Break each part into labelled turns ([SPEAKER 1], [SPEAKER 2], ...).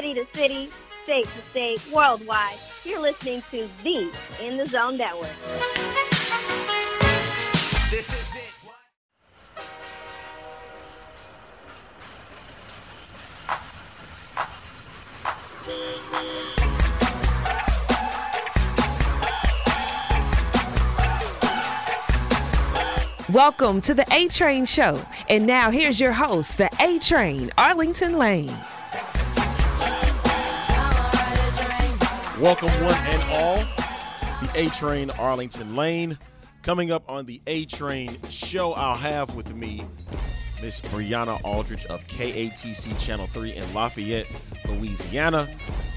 [SPEAKER 1] city to city, state to state, worldwide. You're listening to the In the Zone Network. This is it.
[SPEAKER 2] Welcome to the A Train Show. And now here's your host, the A Train, Arlington Lane.
[SPEAKER 3] Welcome, one and all. The A Train, Arlington Lane. Coming up on the A Train Show, I'll have with me Miss Briana Aldridge of KATC Channel 3 in Lafayette, Louisiana.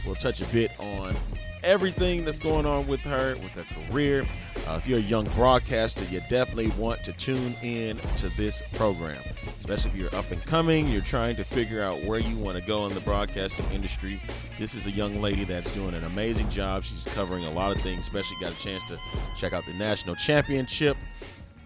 [SPEAKER 3] We'll touch a bit on everything that's going on with her, with her career. Uh, if you're a young broadcaster, you definitely want to tune in to this program, especially if you're up and coming, you're trying to figure out where you want to go in the broadcasting industry. This is a young lady that's doing an amazing job. She's covering a lot of things, especially got a chance to check out the national championship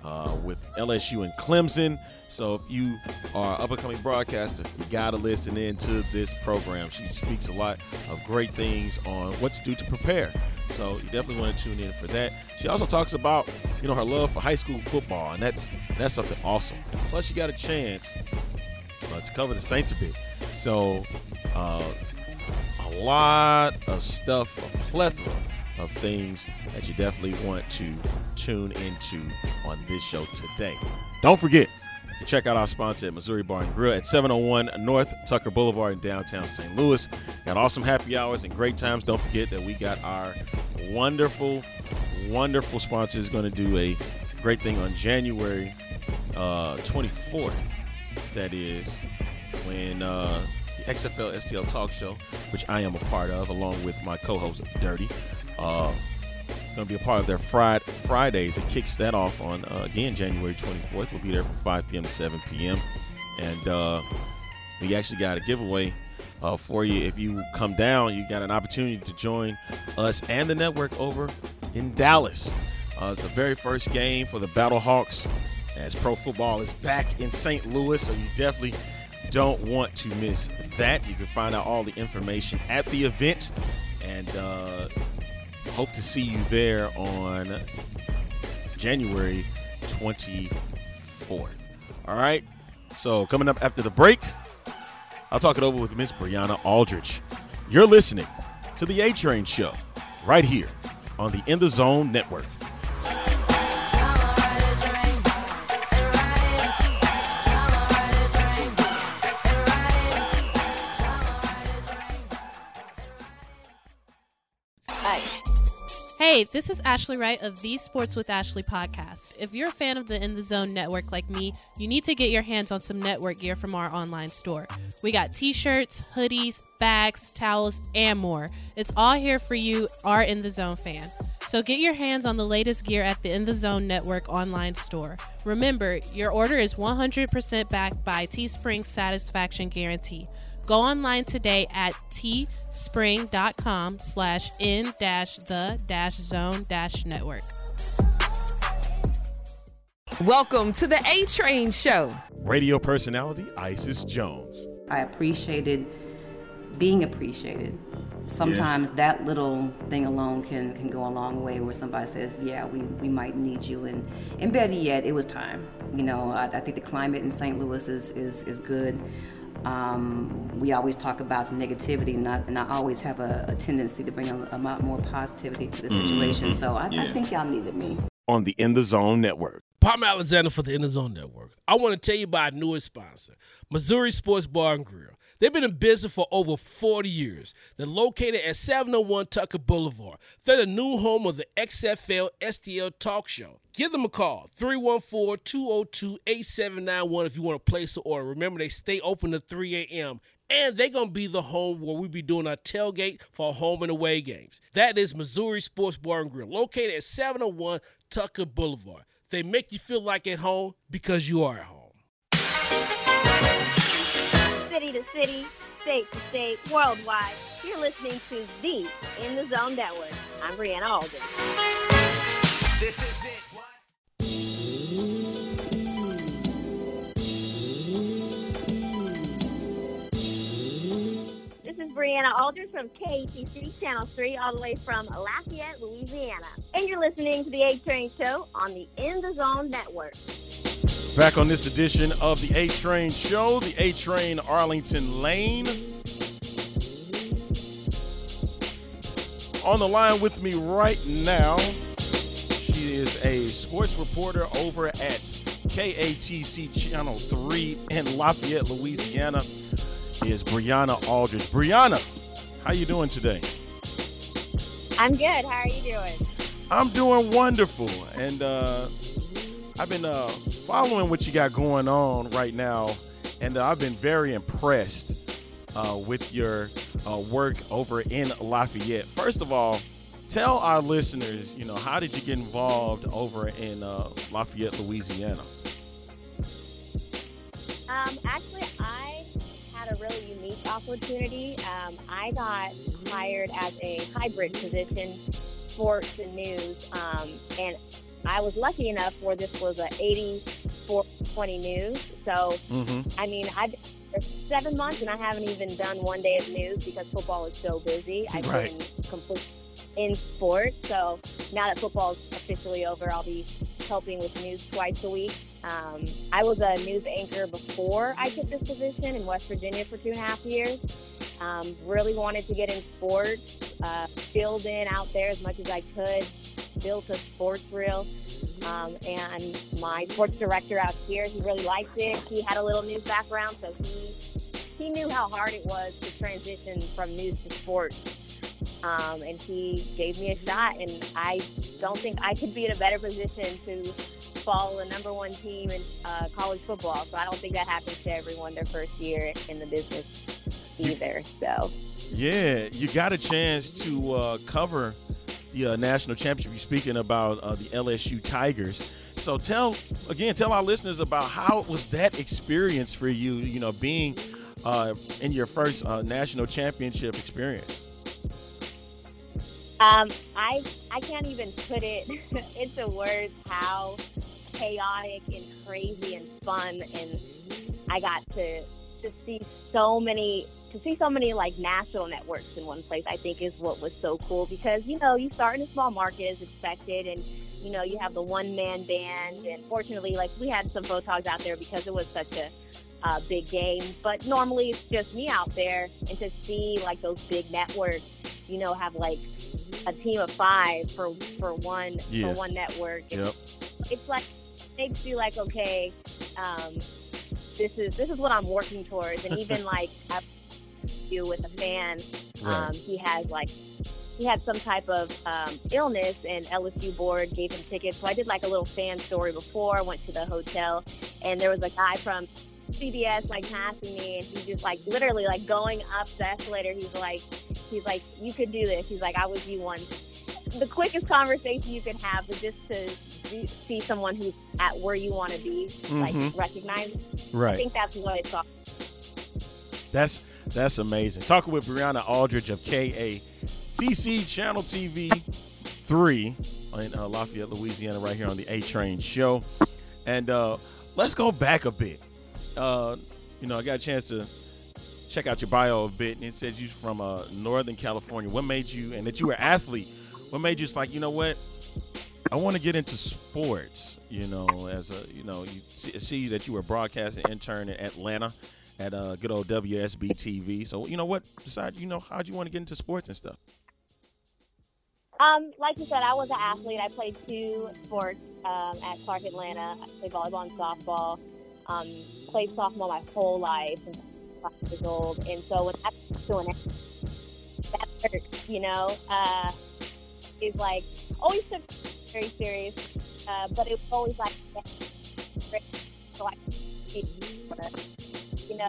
[SPEAKER 3] uh, with LSU and Clemson. So if you are up and coming broadcaster, you got to listen in to this program. She speaks a lot of great things on what to do to prepare. So you definitely want to tune in for that. She also talks about, you know, her love for high school football, and that's that's something awesome. Plus, you got a chance uh, to cover the Saints a bit. So uh, a lot of stuff, a plethora of things that you definitely want to tune into on this show today. Don't forget to check out our sponsor at Missouri Bar and Grill at 701 North Tucker Boulevard in downtown St. Louis. Got awesome happy hours and great times. Don't forget that we got our wonderful, wonderful sponsors going to do a great thing on January uh, 24th. That is when uh, the XFL STL Talk Show, which I am a part of, along with my co-host Dirty, uh, going to be a part of their Friday Fridays. It kicks that off on uh, again January 24th. We'll be there from 5 p.m. to 7 p.m. And uh, we actually got a giveaway uh, for you. If you come down, you got an opportunity to join us and the network over in Dallas. Uh, it's the very first game for the Battle Hawks as pro football is back in St. Louis. So you definitely don't want to miss that. You can find out all the information at the event. And uh, hope to see you there on January 24th. All right. So coming up after the break, I'll talk it over with Miss Briana Aldridge. You're listening to the A Train Show right here on the In the Zone Network.
[SPEAKER 4] Hey, this is Ashley Wright of the Sports with Ashley podcast. If you're a fan of the In the Zone network like me, you need to get your hands on some network gear from our online store. We got t shirts, hoodies, bags, towels, and more. It's all here for you, our In the Zone fan. So get your hands on the latest gear at the In the Zone Network online store. Remember, your order is 100% backed by Teespring's satisfaction guarantee. Go online today at teespring.com slash in dash the dash zone dash network.
[SPEAKER 2] Welcome to the A Train Show.
[SPEAKER 3] Radio personality Isis Jones.
[SPEAKER 5] I appreciated being appreciated. Sometimes yeah. that little thing alone can, can go a long way where somebody says, yeah, we, we might need you. And, and better yet, it was time. You know, I, I think the climate in St. Louis is, is, is good. Um, we always talk about the negativity, and I, and I always have a, a tendency to bring a, a, lot more positivity to the mm-hmm. situation. Mm-hmm. So I, yeah. I think y'all needed me.
[SPEAKER 3] On the In the Zone Network.
[SPEAKER 6] Palmer Alexander for the In the Zone Network. I want to tell you about our newest sponsor, Missouri Sports Bar and Grill. They've been in business for over 40 years. They're located at 701 Tucker Boulevard. They're the new home of the XFL STL Talk Show. Give them a call, 314 202 8791 if you want to place the order. Remember, they stay open to 3 a.m. And they're going to be the home where we be doing our tailgate for home and away games. That is Missouri Sports Bar and Grill, located at 701 Tucker Boulevard. They make you feel like at home because you are at home
[SPEAKER 1] city to city, state to state, worldwide. You're listening to the In the Zone Network. I'm Briana Alden. This is it. What? This is Briana Aldridge from KATC Channel 3, all the way from Lafayette, Louisiana. And you're listening to The A Train Show on the In the Zone Network.
[SPEAKER 3] Back on this edition of the A Train Show, the A Train Arlington Lane. On the line with me right now, she is a sports reporter over at KATC Channel 3 in Lafayette, Louisiana is Briana Aldridge. Briana, how you doing today?
[SPEAKER 1] I'm good. How are you doing?
[SPEAKER 3] I'm doing wonderful, and uh, I've been uh, following what you got going on right now, and uh, I've been very impressed uh, with your uh, work over in Lafayette. First of all, tell our listeners, you know, how did you get involved over in uh, Lafayette, Louisiana?
[SPEAKER 1] Um, actually, I had a really unique opportunity. Um, I got hired as a hybrid position, sports and news, um, and I was lucky enough where this was a 84 20 news. So, mm-hmm. I mean, I've seven months and I haven't even done one day of news because football is so busy. I've right. been completely in sports. So now that football is officially over, I'll be helping with news twice a week. Um, I was a news anchor before I took this position in West Virginia for two and a half years. Um, really wanted to get in sports, uh, filled in out there as much as I could, built a sports reel. Um, and my sports director out here, he really liked it. He had a little news background, so he he knew how hard it was to transition from news to sports. Um, and he gave me a shot, and I don't think I could be in a better position to follow the number one team in uh, college football. So I don't think that happens to everyone their first year in the business either. So.
[SPEAKER 3] Yeah, you got a chance to uh, cover the uh, national championship. You're speaking about uh, the LSU Tigers. So tell again, tell our listeners about how was that experience for you? You know, being uh, in your first uh, national championship experience.
[SPEAKER 1] Um, I I can't even put it into words how chaotic and crazy and fun and I got to to see so many to see so many like national networks in one place I think is what was so cool because you know you start in a small market as expected and you know you have the one man band and fortunately like we had some photogs out there because it was such a uh, big game but normally it's just me out there and to see like those big networks you know have like a team of five for for one yeah. for one network
[SPEAKER 3] yep.
[SPEAKER 1] it's like makes you like, okay, um, this is this is what I'm working towards. And even like you with a fan, um, he has like he had some type of um, illness, and LSU board gave him tickets. So I did like a little fan story before. I went to the hotel, and there was a guy from CBS like passing me, and he's just like literally like going up the escalator. He's like, he's like, you could do this. He's like, I was you once. The quickest conversation you could have is just to see someone who's at where you want to be, mm-hmm. like recognize.
[SPEAKER 3] Right. I
[SPEAKER 1] think that's what it's all.
[SPEAKER 3] That's that's amazing. Talking with Briana Aldridge of KATC Channel TV three in uh, Lafayette, Louisiana, right here on the A Train Show. And uh, let's go back a bit. Uh, you know, I got a chance to check out your bio a bit, and it says you're from uh, Northern California. What made you, and that you were an athlete? What made you just like, you know what? I want to get into sports. You know, as a you know, you see, see that you were broadcasting intern in Atlanta at uh, good old WSB TV. So you know what? Decide you know how'd you want to get into sports and stuff?
[SPEAKER 1] Um, like you said, I was an athlete. I played two sports um, at Clark Atlanta. I played volleyball and softball. Um, played softball my whole life since five years old. And so when I was doing it, that hurt, you know, uh, is like always took very serious, uh, but it was always like, so I, you know,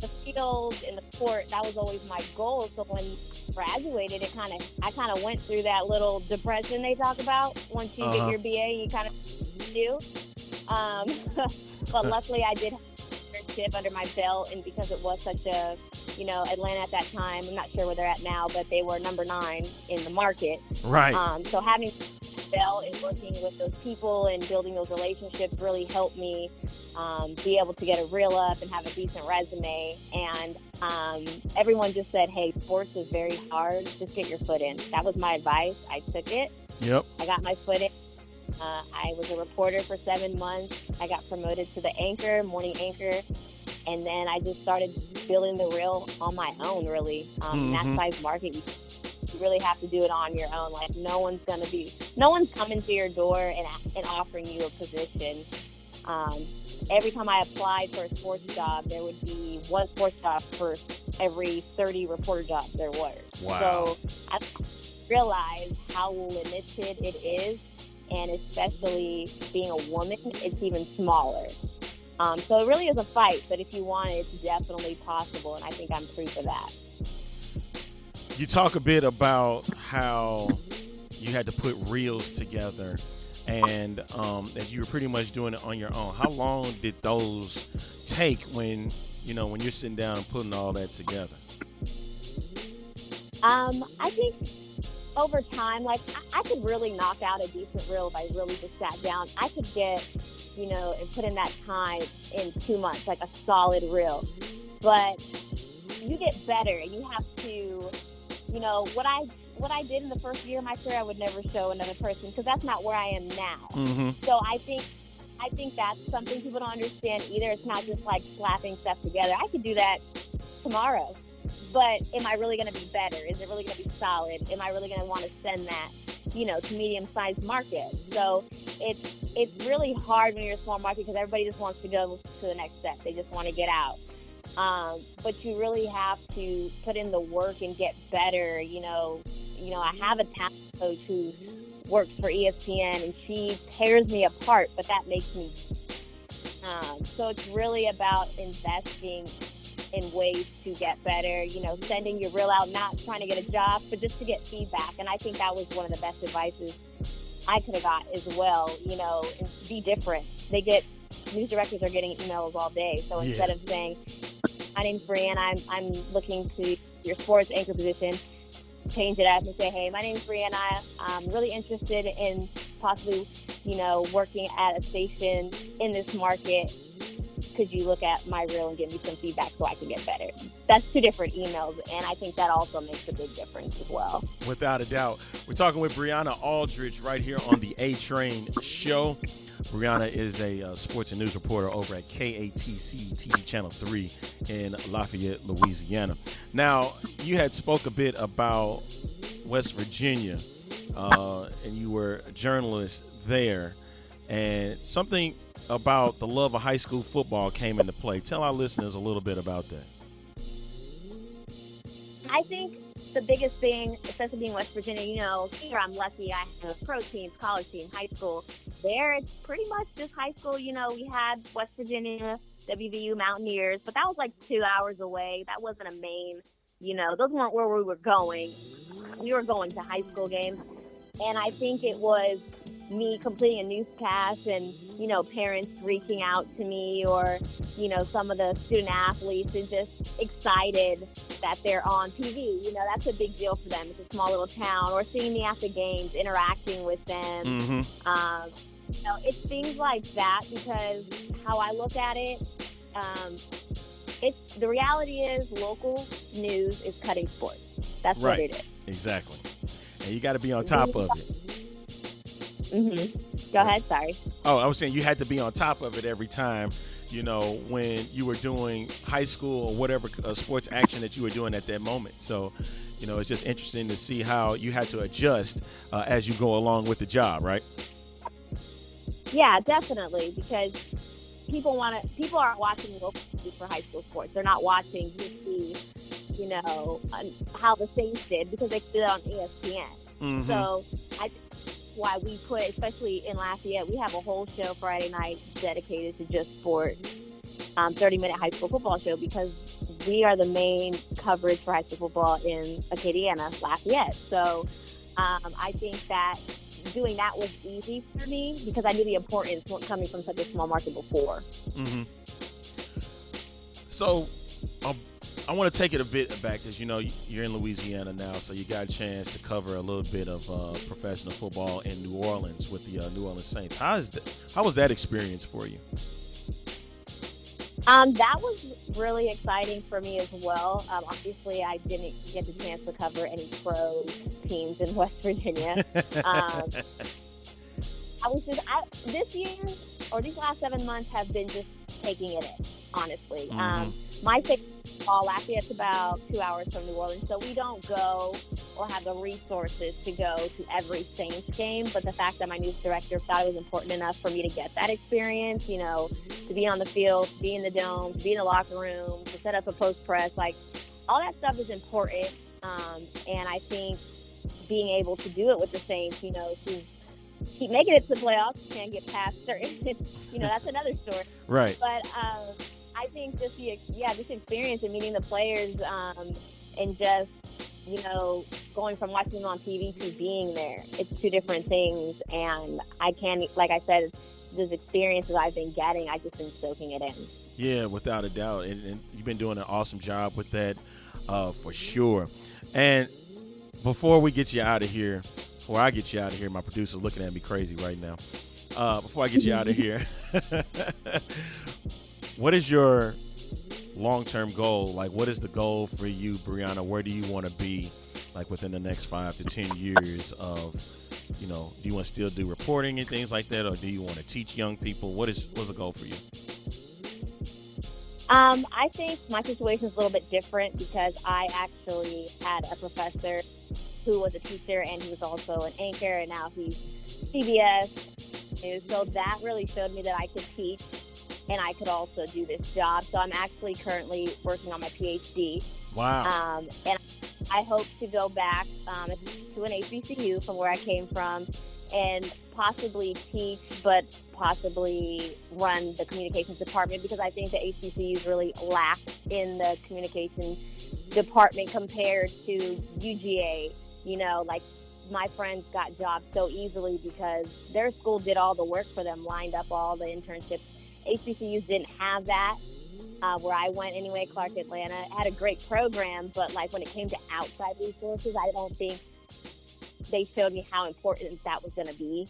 [SPEAKER 1] the field and the court, that was always my goal. So when graduated, it kind of, I kind of went through that little depression they talk about once you uh-huh. get your BA, you kind of do. Um, but luckily, I did have under my belt, and because it was such a, you know, Atlanta at that time, I'm not sure where they're at now, but they were number nine in the market.
[SPEAKER 3] Right.
[SPEAKER 1] Um, so having And working with those people and building those relationships really helped me um, be able to get a reel up and have a decent resume. And um, everyone just said, hey, sports is very hard. Just get your foot in. That was my advice. I took it.
[SPEAKER 3] Yep.
[SPEAKER 1] I got my foot in. Uh, I was a reporter for seven months. I got promoted to the anchor, morning anchor, and then I just started building the reel on my own. Really, um,
[SPEAKER 3] Mhm.
[SPEAKER 1] that size market, you, really have to do it on your own. Like no one's gonna be, no one's coming to your door and and offering you a position. Um, every time I applied for a sports job, there would be one sports job for every 30 reporter jobs there was.
[SPEAKER 3] Wow.
[SPEAKER 1] So I realized how limited it is, and especially being a woman, it's even smaller. Um, so it really is a fight, but if you want it, it's definitely possible, and I think I'm proof of that.
[SPEAKER 3] You talk a bit about how you had to put reels together and um, that you were pretty much doing it on your own. How long did those take when, you know, when you're sitting down and putting all that together?
[SPEAKER 1] Um, I think over time, like I, I could really knock out a decent reel if I really just sat down. I could get, you know, and put in that time in two months, like a solid reel. But you get better, and you have to, you know, what I what I did in the first year of my career, I would never show another person because that's not where I am now.
[SPEAKER 3] Mm-hmm.
[SPEAKER 1] So I think I think that's something people don't understand either. It's not just like slapping stuff together. I could do that tomorrow. But am I really going to be better? Is it really going to be solid? Am I really going to want to send that, you know, to medium-sized market? So it's it's really hard when you're a small market because everybody just wants to go to the next step. They just want to get out. Um, but you really have to put in the work and get better. You know, you know, I have a talent coach who works for ESPN, and she tears me apart, but that makes me. Um, so it's really about investing in ways to get better. You know, sending your reel out, not trying to get a job, but just to get feedback. And I think that was one of the best advices I could have got as well. You know, and be different. They get news directors are getting emails all day, so
[SPEAKER 3] Yeah.
[SPEAKER 1] instead of saying, "My name's Briana, I'm I'm looking to your sports anchor position," change it up and say, "Hey, my name's Briana. I'm really interested in possibly, you know, working at a station in this market. Could you look at my reel and give me some feedback so I can get better?" That's two different emails, and I think that also makes a big difference as well.
[SPEAKER 3] Without a doubt. We're talking with Briana Aldridge right here on the A Train Show. Briana is a uh, sports and news reporter over at KATC TV Channel 3 in Lafayette, Louisiana. Now, you had spoke a bit about West Virginia, uh, and you were a journalist there, and something about the love of high school football came into play. Tell our listeners a little bit about that.
[SPEAKER 1] I think the biggest thing, especially being West Virginia, you know, here I'm lucky. I have pro teams, college team, high school. There, it's pretty much just high school. You know, we had West Virginia, WVU Mountaineers, but that was like two hours away. That wasn't a main, you know, those weren't where we were going. We were going to high school games. And I think it was me completing a newscast and, you know, parents reaching out to me or, you know, some of the student athletes and just excited that they're on TV. You know, that's a big deal for them. It's a small little town. Or seeing me at the games, interacting with them.
[SPEAKER 3] Mm-hmm.
[SPEAKER 1] Um, you know, it's things like that because how I look at it, um, it's the reality is local news is cutting sports. That's what
[SPEAKER 3] Right.
[SPEAKER 1] it is.
[SPEAKER 3] Exactly. And you got to be on top of it.
[SPEAKER 1] Mm-hmm. Go ahead. Sorry.
[SPEAKER 3] Oh, I was saying you had to be on top of it every time, you know, when you were doing high school or whatever uh, sports action that you were doing at that moment. So, you know, it's just interesting to see how you had to adjust uh, as you go along with the job, right?
[SPEAKER 1] Yeah, definitely. Because people want to. People are watching local for high school sports. They're not watching UC, you know, um, how the Saints did because they did it on ESPN.
[SPEAKER 3] Mm-hmm.
[SPEAKER 1] So I why we put, especially in Lafayette, we have a whole show Friday night dedicated to just sports, um, 30 minute high school football show because we are the main coverage for high school football in Acadiana, Lafayette. So um, I think that doing that was easy for me because I knew the importance coming from such a small market before.
[SPEAKER 3] Mm-hmm. So, I want to take it a bit back because you know you're in Louisiana now, so you got a chance to cover a little bit of uh, professional football in New Orleans with the uh, New Orleans Saints. How is that? How was that experience for you?
[SPEAKER 1] Um, that was really exciting for me as well. Um, obviously, I didn't get the chance to cover any pro teams in West Virginia. Um, I was just I, this year or these last seven months have been just taking it in. Honestly,
[SPEAKER 3] Mhm.
[SPEAKER 1] um, my take ball Lafayette's about two hours from New Orleans, so we don't go or have the resources to go to every Saints game. But the fact that my news director thought it was important enough for me to get that experience, you know, to be on the field, to be in the dome, to be in the locker room, to set up a post press, like all that stuff is important. Um, and I think being able to do it with the Saints, you know, to keep making it to the playoffs, can't get past certain, you know, that's another story.
[SPEAKER 3] Right.
[SPEAKER 1] But um, I think just the yeah, this experience and meeting the players um, and just you know going from watching them on TV to being there, it's two different things. And I can't, like I said, those experiences I've been getting, I've just been soaking it in.
[SPEAKER 3] Yeah, without a doubt, and, and you've been doing an awesome job with that, uh, for sure. And before we get you out of here, before I get you out of here, my producer's looking at me crazy right now. Uh, before I get you out of here, what is your long-term goal? Like, what is the goal for you, Briana? Where do you want to be, like within the next five to ten years of, you know, do you want to still do reporting and things like that, or do you want to teach young people? What is what's the goal for you?
[SPEAKER 1] Um, I think my situation is a little bit different because I actually had a professor who was a teacher and he was also an anchor, and now he's CBS. And so that really showed me that I could teach and I could also do this job. So I'm actually currently working on my PhD.
[SPEAKER 3] Wow.
[SPEAKER 1] Um, and I hope to go back um, to an HBCU from where I came from and possibly teach, but possibly run the communications department because I think the HBCUs really lack in the communications department compared to UGA. You know, like my friends got jobs so easily because their school did all the work for them, lined up all the internships. HBCUs didn't have that. Uh, where I went anyway, Clark Atlanta had a great program, but like when it came to outside resources, I don't think they showed me how important that was going to be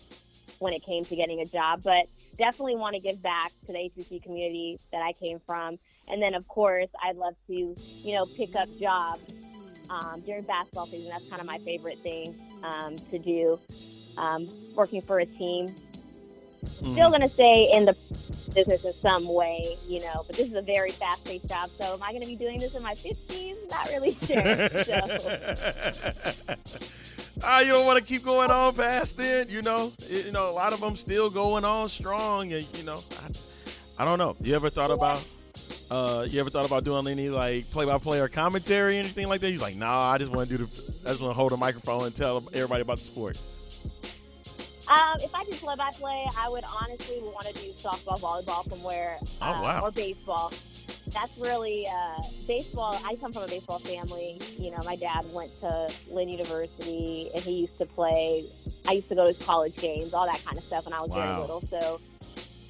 [SPEAKER 1] when it came to getting a job. But definitely want to give back to the HBC community that I came from, and then of course I'd love to, you know, pick up jobs um, during basketball season. That's kind of my favorite thing um, to do. Um, working for a team,
[SPEAKER 3] Mhm.
[SPEAKER 1] still going to stay in the business in some way, you know, but this is a very fast paced job. So am I going to be doing this in my 50s? Not really sure. so,
[SPEAKER 3] Ah, you don't want to keep going on past it, you know. It- you know, a lot of them still going on strong, and you know, I, I don't know. You ever thought about, uh, you ever thought about doing any like play-by-play or commentary, or anything like that? You're like, nah, I just want to do the, I just want to hold a microphone and tell everybody about the sports.
[SPEAKER 1] Um, if I did play by play, I would honestly want to do softball, volleyball from where,
[SPEAKER 3] Oh,
[SPEAKER 1] uh,
[SPEAKER 3] wow.
[SPEAKER 1] or baseball. That's really uh, baseball. I come from a baseball family. You know, my dad went to Lynn University, and he used to play. I used to go to his college games, all that kind of stuff when I was very little. So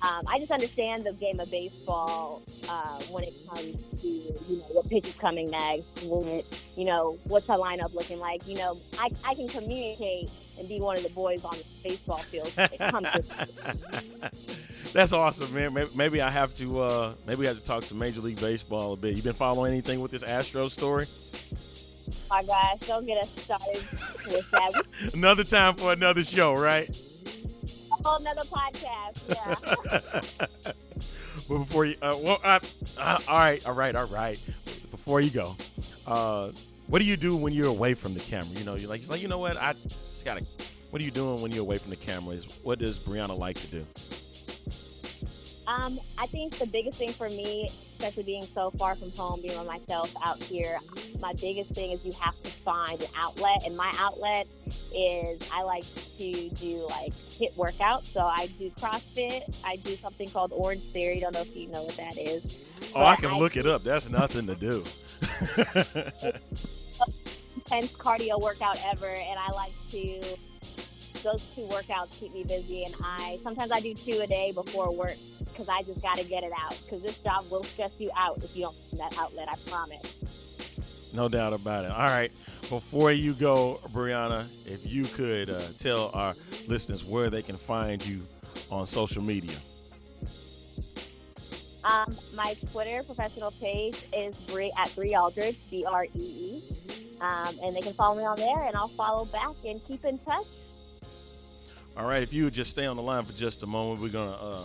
[SPEAKER 1] um, I just understand the game of baseball uh, when it comes to you know what pitch is coming next, when it, you know what's the lineup looking like. You know, I, I can communicate and be one of the boys on the baseball field. when It comes to
[SPEAKER 3] That's awesome, man. Maybe, maybe I have to, uh, maybe I have to talk to Major League Baseball a bit. You been following anything with this Astros story?
[SPEAKER 1] my guys. Don't get us started with that.
[SPEAKER 3] Another time for another show, right?
[SPEAKER 1] Whole nother podcast. Yeah.
[SPEAKER 3] but before you, uh, well, uh, uh, all right, all right, all right. Before you go, uh, what do you do when you're away from the camera? You know, you're like, it's like, you know what? I just gotta. What are you doing when you're away from the camera? Is what does Briana like to do?
[SPEAKER 1] Um, I think the biggest thing for me, especially being so far from home, being by myself out here, my biggest thing is you have to find an outlet. And my outlet is I like to do like HIIT workouts. So I do CrossFit. I do something called Orange Theory. Don't know if you know what that is.
[SPEAKER 3] Oh, I can
[SPEAKER 1] I-
[SPEAKER 3] look it up. That's nothing to do.
[SPEAKER 1] intense cardio workout ever, and I like to. Those two workouts keep me busy, and I sometimes I do two a day before work because I just got to get it out because this job will stress you out if you don't that outlet. I promise.
[SPEAKER 3] No doubt about it. All right. Before you go, Briana, if you could uh, tell our listeners where they can find you on social media.
[SPEAKER 1] Um, my Twitter professional page is Bree at Bree Aldridge, B R E E. Um, and they can follow me on there, and I'll follow back and keep in touch.
[SPEAKER 3] All right. If you would just stay on the line for just a moment, we're going to uh,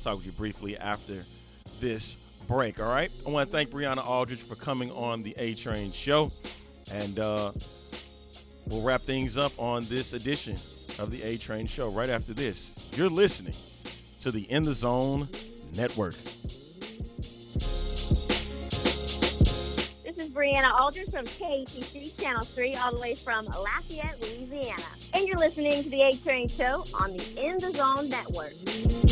[SPEAKER 3] talk with you briefly after this break. All right. I want to thank Briana Aldridge for coming on the A Train show. And uh, we'll wrap things up on this edition of the A Train show right after this. You're listening to the In the Zone Network.
[SPEAKER 1] This is Briana Aldridge from KATC Channel 3, all the way from Lafayette, Louisiana. And you're listening to the A Train Show on the In the Zone Network.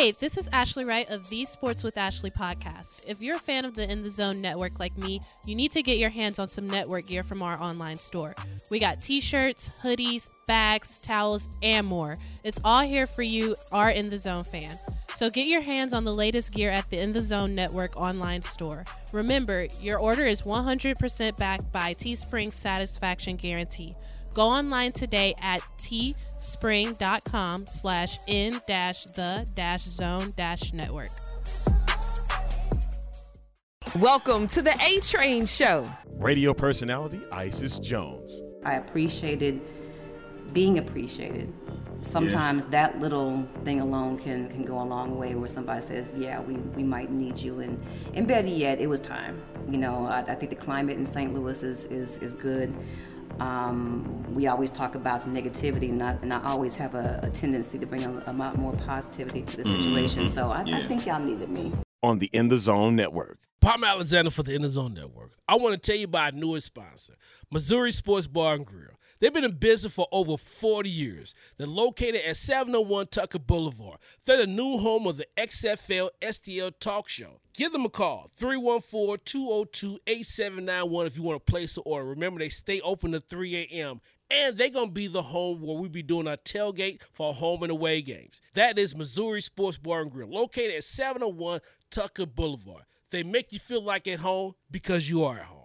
[SPEAKER 4] Hey, this is Ashley Wright of the Sports with Ashley podcast. If you're a fan of the In the Zone network like me, you need to get your hands on some network gear from our online store. We got t shirts, hoodies, bags, towels, and more. It's all here for you, our In the Zone fan. So get your hands on the latest gear at the In the Zone Network online store. Remember, your order is 100% backed by Teespring's satisfaction guarantee. Go online today at teespring.com slash in dash the dash zone dash network.
[SPEAKER 2] Welcome to the A Train Show.
[SPEAKER 3] Radio personality Isis Jones.
[SPEAKER 5] I appreciated being appreciated. Sometimes that little thing alone can, can go a long way where somebody says, yeah, we, we might need you. And, and better yet, it was time. You know, I, I think the climate in St. Louis is, is, is good. Um, we always talk about the negativity, and I, and I always have a, a tendency to bring a, a, lot more positivity to the situation. So I, I think y'all needed me.
[SPEAKER 3] On the In the Zone Network.
[SPEAKER 6] Palm Alexander for the In the Zone Network. I want to tell you about our newest sponsor, Missouri Sports Bar and Grill. They've been in business for over 40 years. They're located at 701 Tucker Boulevard. They're the new home of the XFL STL Talk Show. Give them a call, 314-202-8791 if you want to place an order. Remember, they stay open to 3 a.m. And they're going to be the home where we be doing our tailgate for home and away games. That is Missouri Sports Bar and Grill, located at 701 Tucker Boulevard. They make you feel like at home because you are at home.